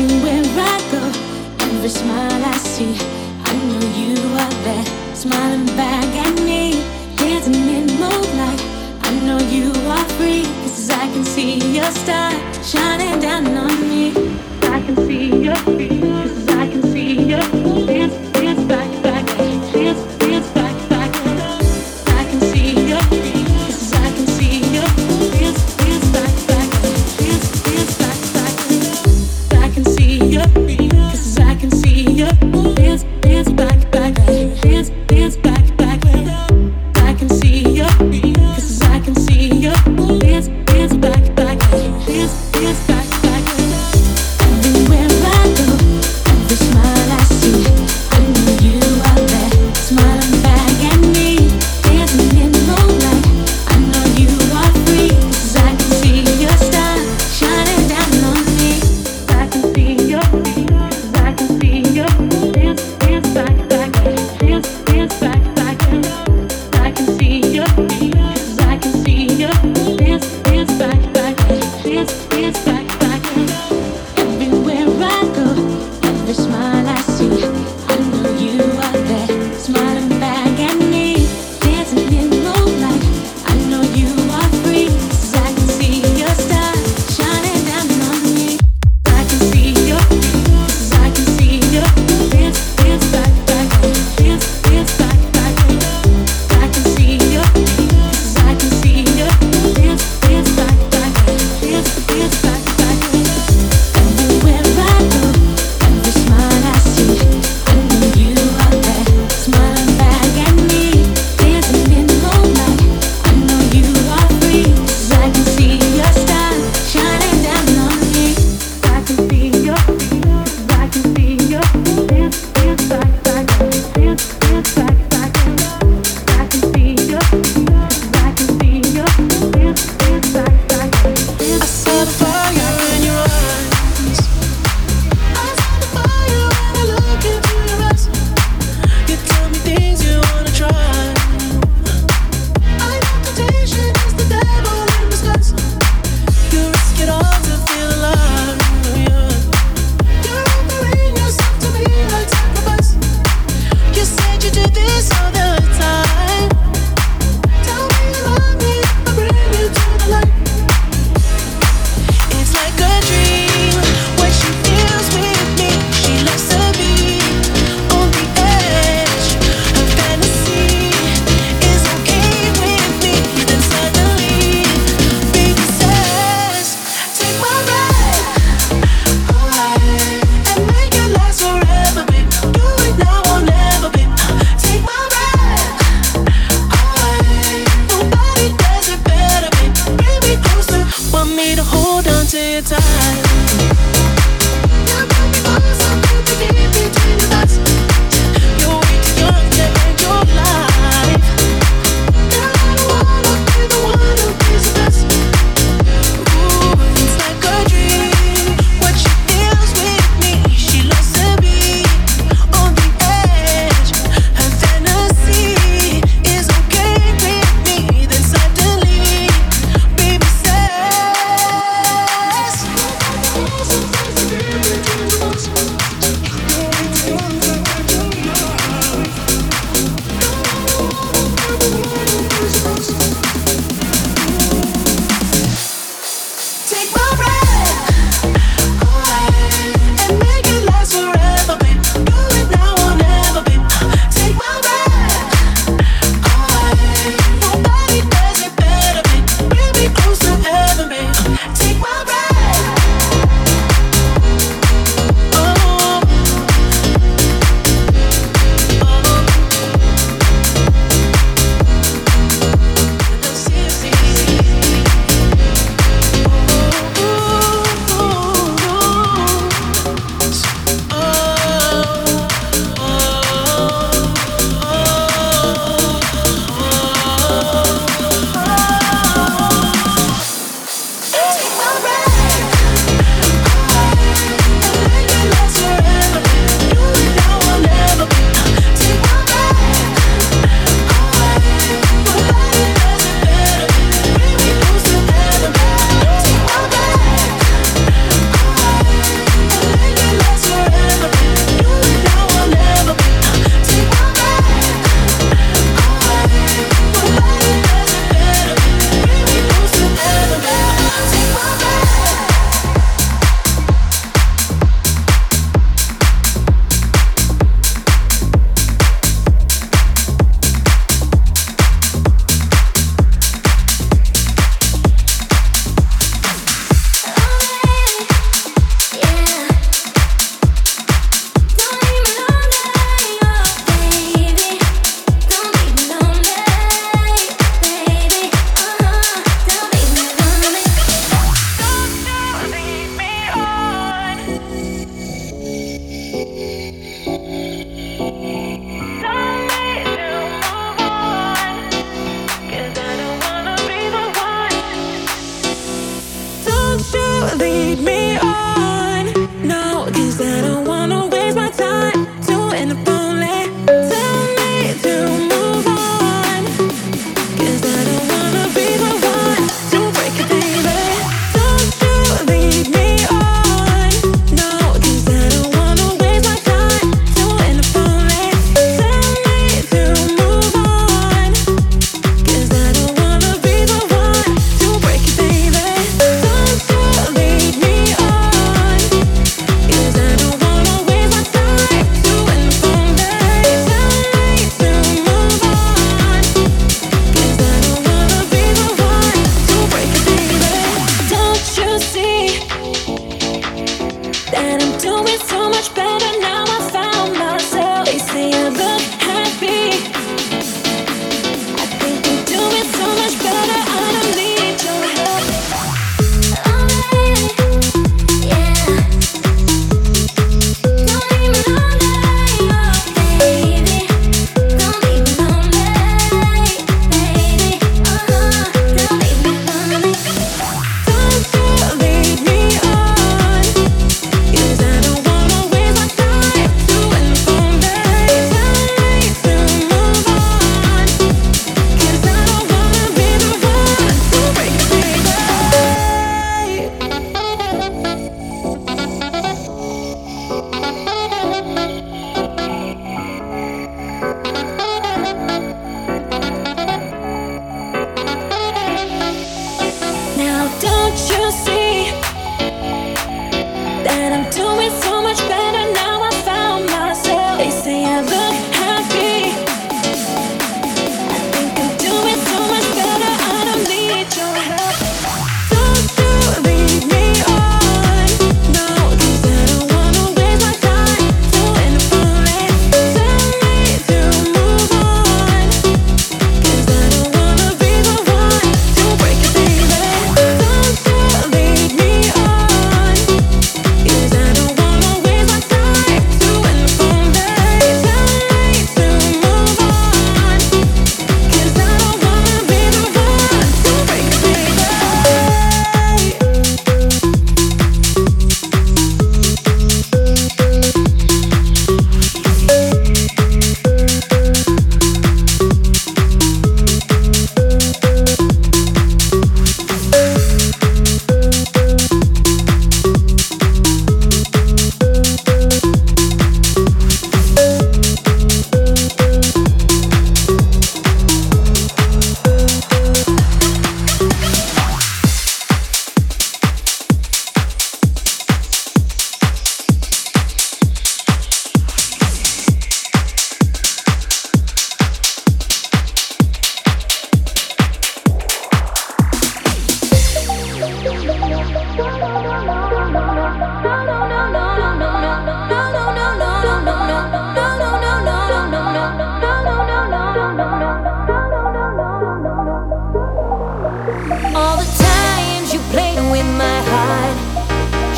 Everywhere I go, every smile I see, I know you are there, smiling back at me. Dancing in moonlight, I know you are free, cause I can see your star shining down on me. I can see your feet, cause I can see your dance.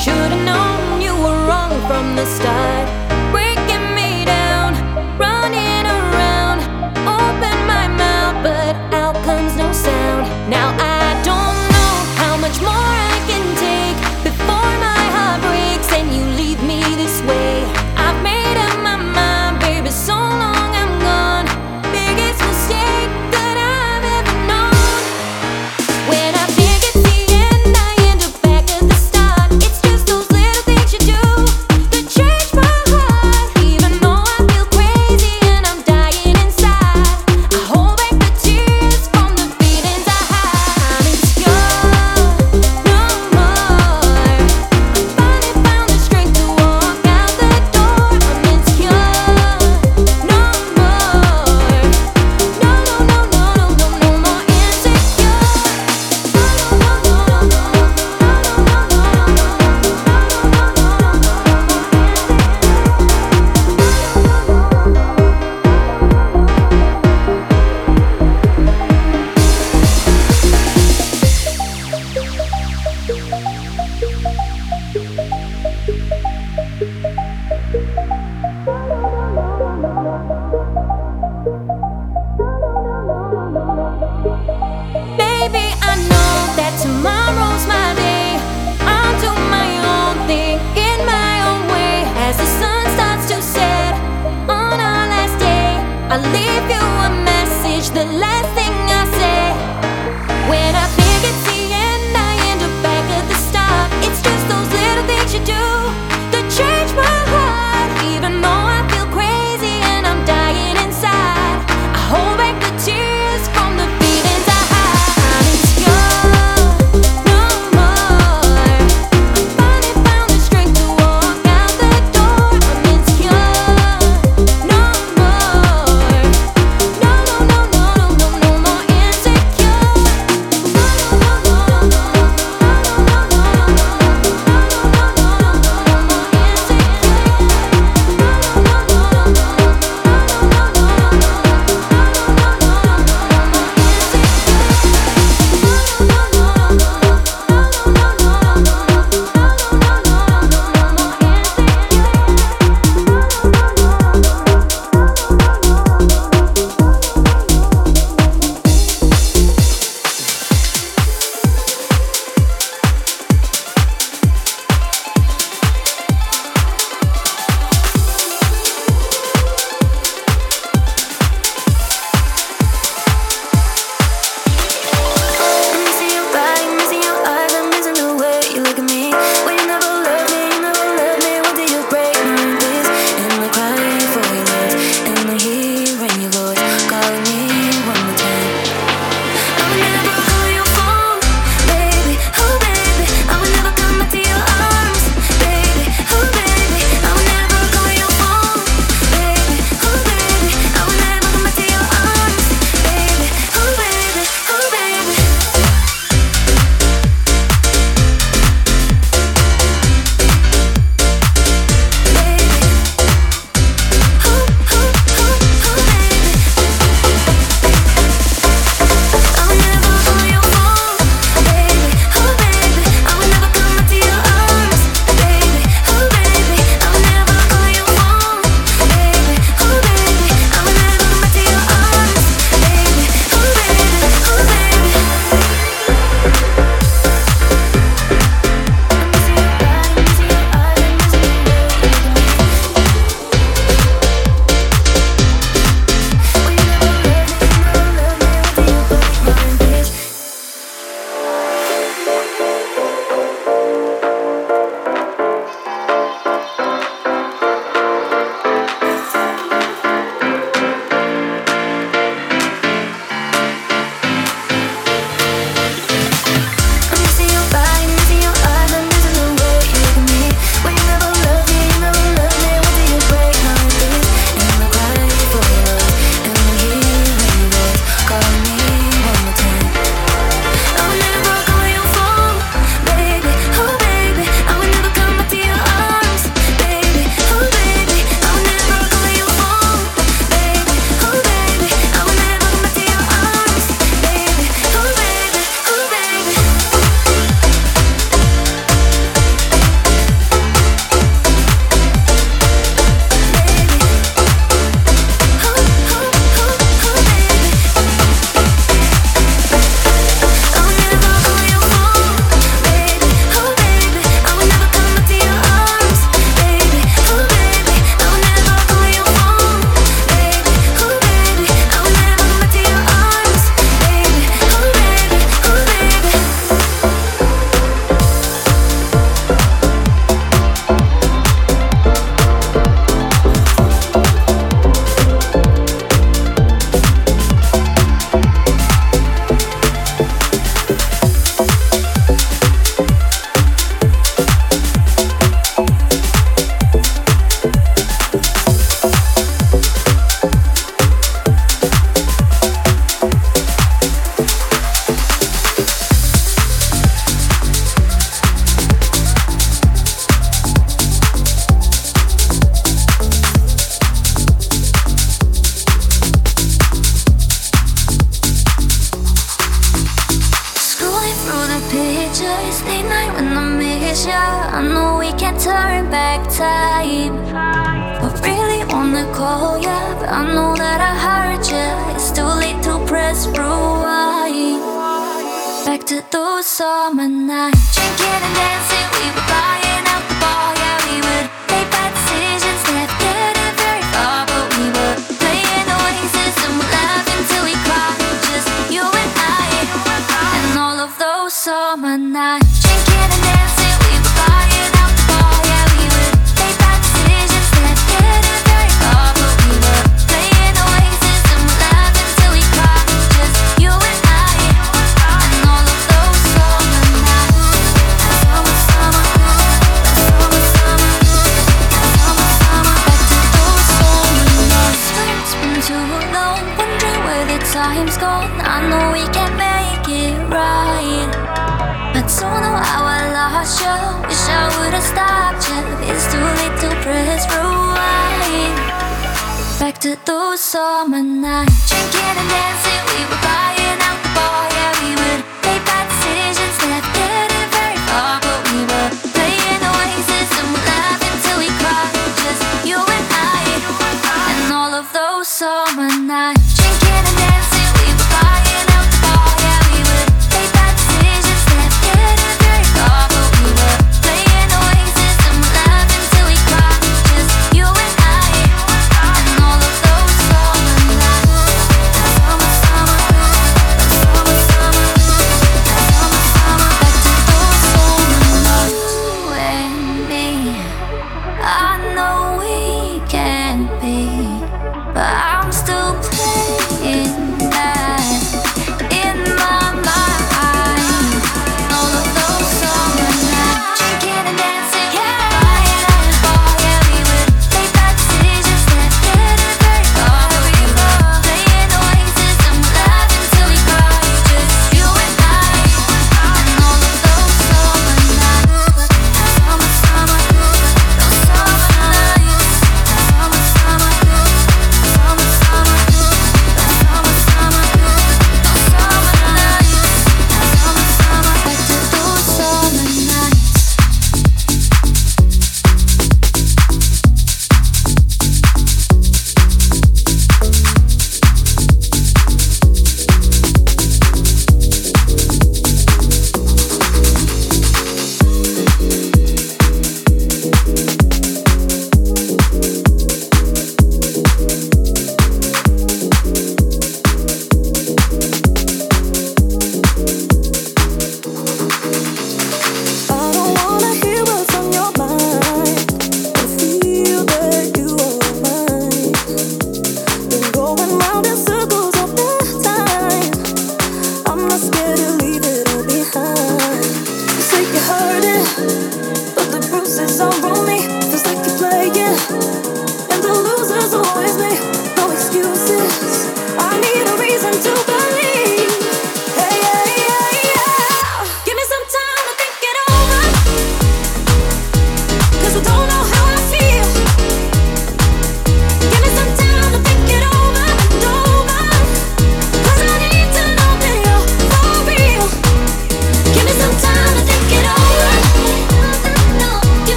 Should've known.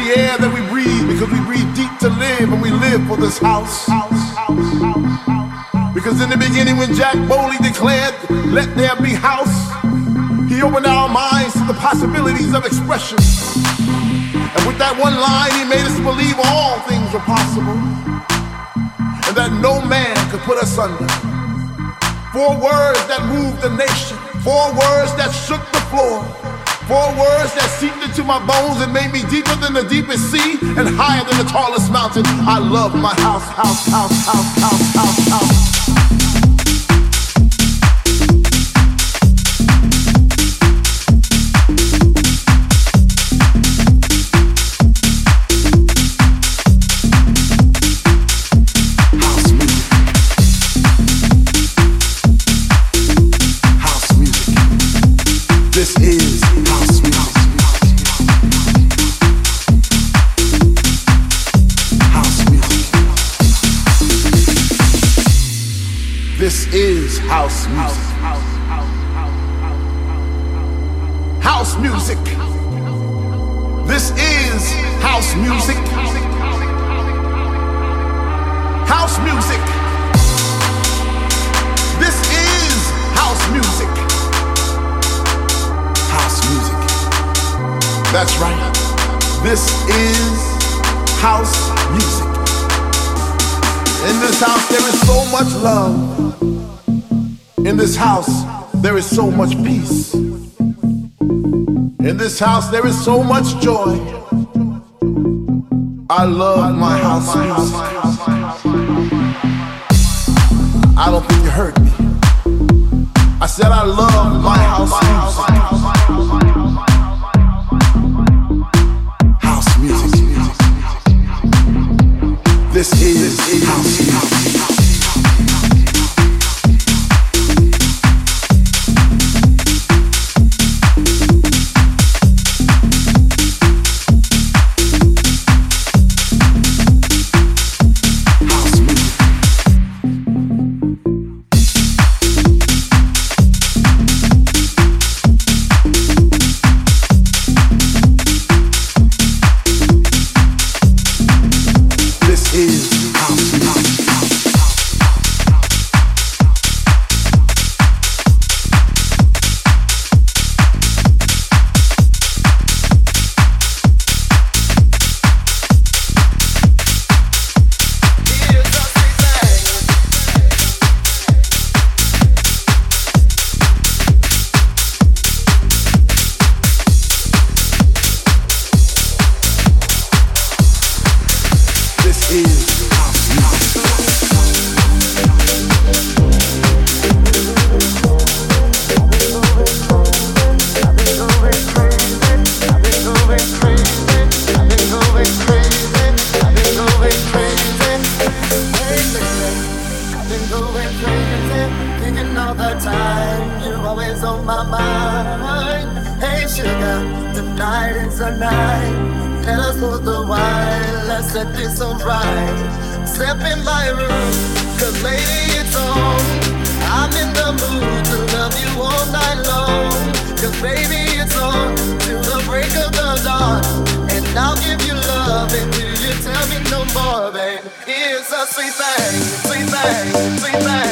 the air that we breathe because we breathe deep to live and we live for this house. Because in the beginning, when Jack Bowley declared, Let there be house, he opened our minds to the possibilities of expression. And with that one line, he made us believe all things were possible and that no man could put us under. Four words that moved the nation, four words that shook the floor. Four words that seeped into my bones and made me deeper than the deepest sea and higher than the tallest mountain. I love my house, house, house, house, house, house, house. music. House music. This is house music. House music. This is house music. House music. That's right. This is house music. In this house, there is so much love. In this house, there is so much peace. In this house, there is so much joy. I love my house music. I don't think you heard me. I said I love my house music. House music. This is Summer, thing, sweet rain.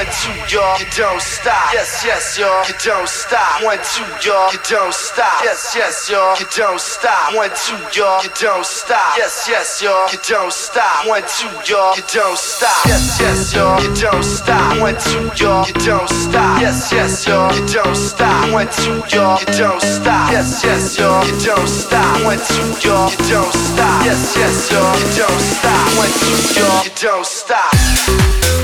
One, two, y'all, you don't stop. Yes, yes, y'all, you don't stop. One, two, y'all, you don't stop. Yes, yes, y'all, you don't stop. One, two, y'all, you don't stop. Yes, yes, y'all, you don't stop. One, two, y'all, you don't stop. Yes, yes, y'all, you don't stop. One, two, y'all, you don't stop. Yes, yes, y'all, you don't stop. One, two, y'all, you don't stop. Yes, yes, y'all, you don't stop. One, two, y'all, you don't stop. Yes, yes, y'all, you don't stop. One, two, y'all, you don't stop.